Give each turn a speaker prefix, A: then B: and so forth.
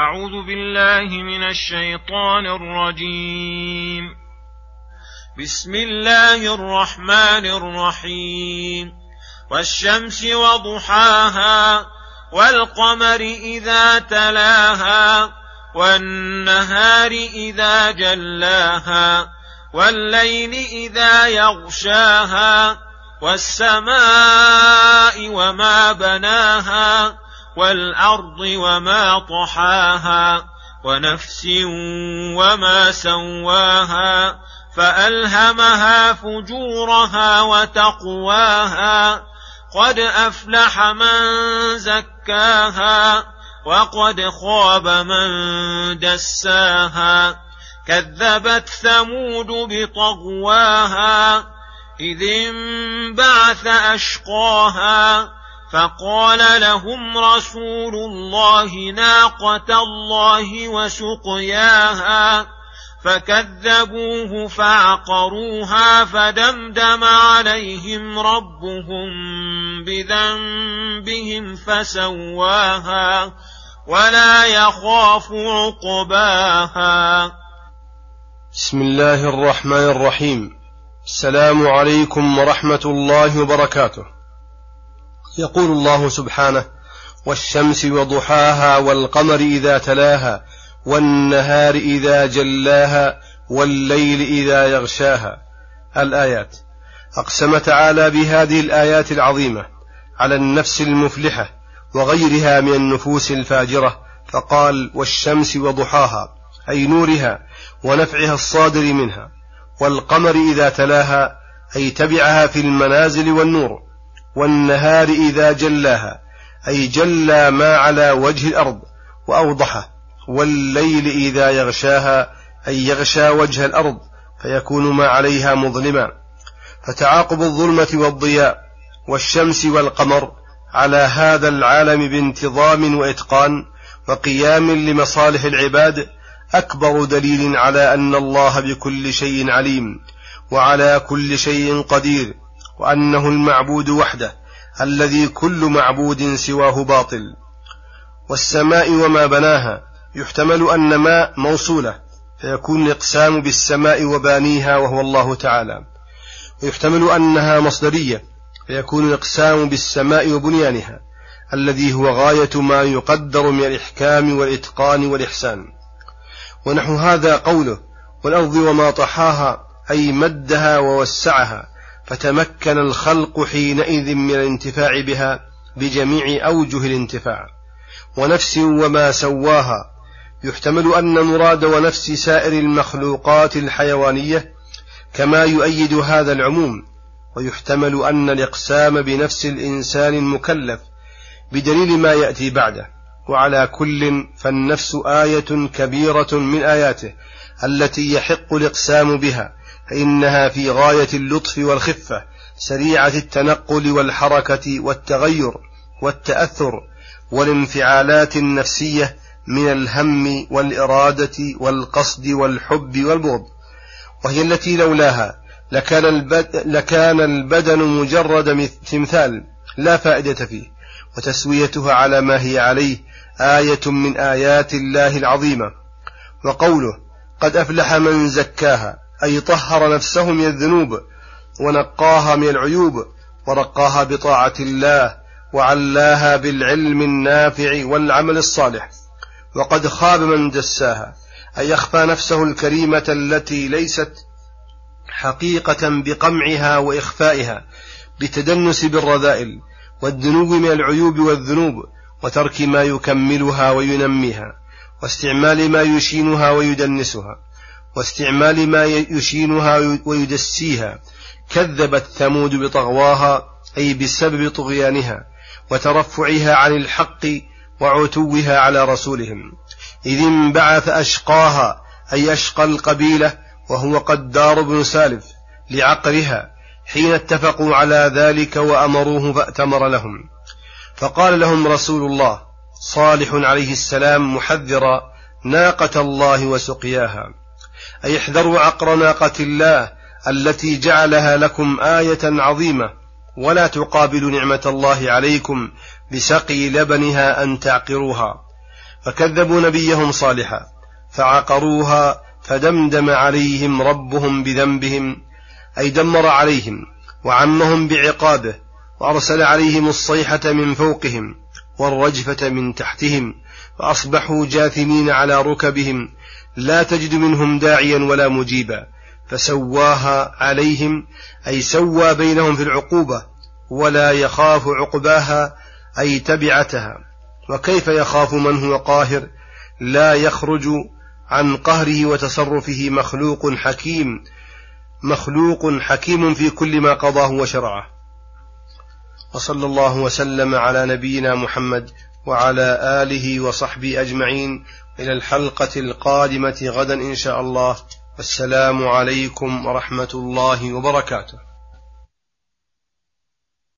A: أعوذ بالله من الشيطان الرجيم. بسم الله الرحمن الرحيم. والشمس وضحاها والقمر إذا تلاها والنهار إذا جلاها والليل إذا يغشاها والسماء وما بناها والأرض وما طحاها ونفس وما سواها فألهمها فجورها وتقواها قد أفلح من زكاها وقد خاب من دساها كذبت ثمود بطغواها إذ انبعث أشقاها فقال لهم رسول الله ناقة الله وسقياها فكذبوه فعقروها فدمدم عليهم ربهم بذنبهم فسواها ولا يخاف عقباها.
B: بسم الله الرحمن الرحيم. السلام عليكم ورحمة الله وبركاته. يقول الله سبحانه والشمس وضحاها والقمر إذا تلاها والنهار إذا جلاها والليل إذا يغشاها. الآيات. أقسم تعالى بهذه الآيات العظيمة على النفس المفلحة وغيرها من النفوس الفاجرة فقال والشمس وضحاها أي نورها ونفعها الصادر منها والقمر إذا تلاها أي تبعها في المنازل والنور. والنهار إذا جلاها أي جلى ما على وجه الأرض وأوضحه والليل إذا يغشاها أي يغشى وجه الأرض فيكون ما عليها مظلما. فتعاقب الظلمة والضياء والشمس والقمر على هذا العالم بانتظام وإتقان وقيام لمصالح العباد أكبر دليل على أن الله بكل شيء عليم وعلى كل شيء قدير. وأنه المعبود وحده الذي كل معبود سواه باطل. والسماء وما بناها يحتمل أن ما موصولة فيكون الإقسام بالسماء وبانيها وهو الله تعالى. ويحتمل أنها مصدرية فيكون الإقسام بالسماء وبنيانها الذي هو غاية ما يقدر من الإحكام والإتقان والإحسان. ونحو هذا قوله والأرض وما طحاها أي مدها ووسعها فتمكن الخلق حينئذ من الانتفاع بها بجميع أوجه الانتفاع. ونفس وما سواها. يحتمل أن مراد ونفس سائر المخلوقات الحيوانية كما يؤيد هذا العموم. ويحتمل أن الإقسام بنفس الإنسان المكلف بدليل ما يأتي بعده. وعلى كل فالنفس آية كبيرة من آياته التي يحق الإقسام بها. فإنها في غاية اللطف والخفة سريعة التنقل والحركة والتغير والتأثر والانفعالات النفسية من الهم والإرادة والقصد والحب والبغض. وهي التي لولاها لكان, البد لكان البدن مجرد تمثال لا فائدة فيه وتسويتها على ما هي عليه آية من آيات الله العظيمة. وقوله قد أفلح من زكاها أي طهر نفسه من الذنوب ونقاها من العيوب ورقاها بطاعة الله وعلاها بالعلم النافع والعمل الصالح. وقد خاب من دساها أي أخفى نفسه الكريمة التي ليست حقيقة بقمعها وإخفائها بتدنس بالرذائل والدنو من العيوب والذنوب وترك ما يكملها وينميها واستعمال ما يشينها ويدنسها. واستعمال ما يشينها ويدسيها. كذبت ثمود بطغواها أي بسبب طغيانها وترفعها عن الحق وعتوها على رسولهم. إذ انبعث أشقاها أي أشقى القبيلة وهو قدار بن سالف لعقرها حين اتفقوا على ذلك وأمروه فأتمر لهم. فقال لهم رسول الله صالح عليه السلام محذرا ناقة الله وسقياها. أي احذروا عقر ناقة الله التي جعلها لكم آية عظيمة ولا تقابلوا نعمة الله عليكم بسقي لبنها أن تعقروها. فكذبوا نبيهم صالحا فعقروها فدمدم عليهم ربهم بذنبهم أي دمر عليهم وعمهم بعقابه وأرسل عليهم الصيحة من فوقهم. والرجفة من تحتهم فأصبحوا جاثمين على ركبهم لا تجد منهم داعيا ولا مجيبا. فسواها عليهم أي سوى بينهم في العقوبة ولا يخاف عقباها أي تبعتها. وكيف يخاف من هو قاهر؟ لا يخرج عن قهره وتصرفه مخلوق حكيم مخلوق حكيم في كل ما قضاه وشرعه. وصلى الله وسلم على نبينا محمد وعلى آله وصحبه أجمعين. إلى الحلقة القادمة غدا إن شاء الله. السلام عليكم ورحمة الله وبركاته.